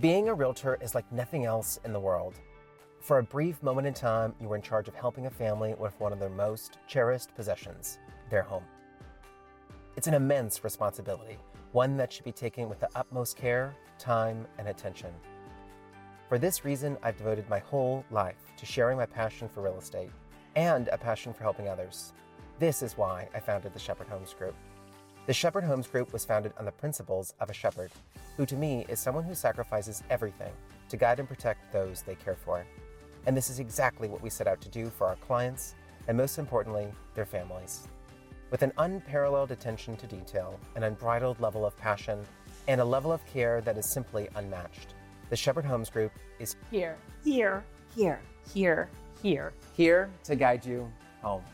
Being a realtor is like nothing else in the world. For a brief moment in time, you are in charge of helping a family with one of their most cherished possessions, their home. It's an immense responsibility, one that should be taken with the utmost care, time, and attention. For this reason, I've devoted my whole life to sharing my passion for real estate and a passion for helping others. This is why I founded the Shepherd Homes Group. The Shepherd Homes Group was founded on the principles of a shepherd, who to me is someone who sacrifices everything to guide and protect those they care for. And this is exactly what we set out to do for our clients and, most importantly, their families. With an unparalleled attention to detail, an unbridled level of passion, and a level of care that is simply unmatched, the Shepherd Homes Group is Here, here, here, here, here. here to guide you home.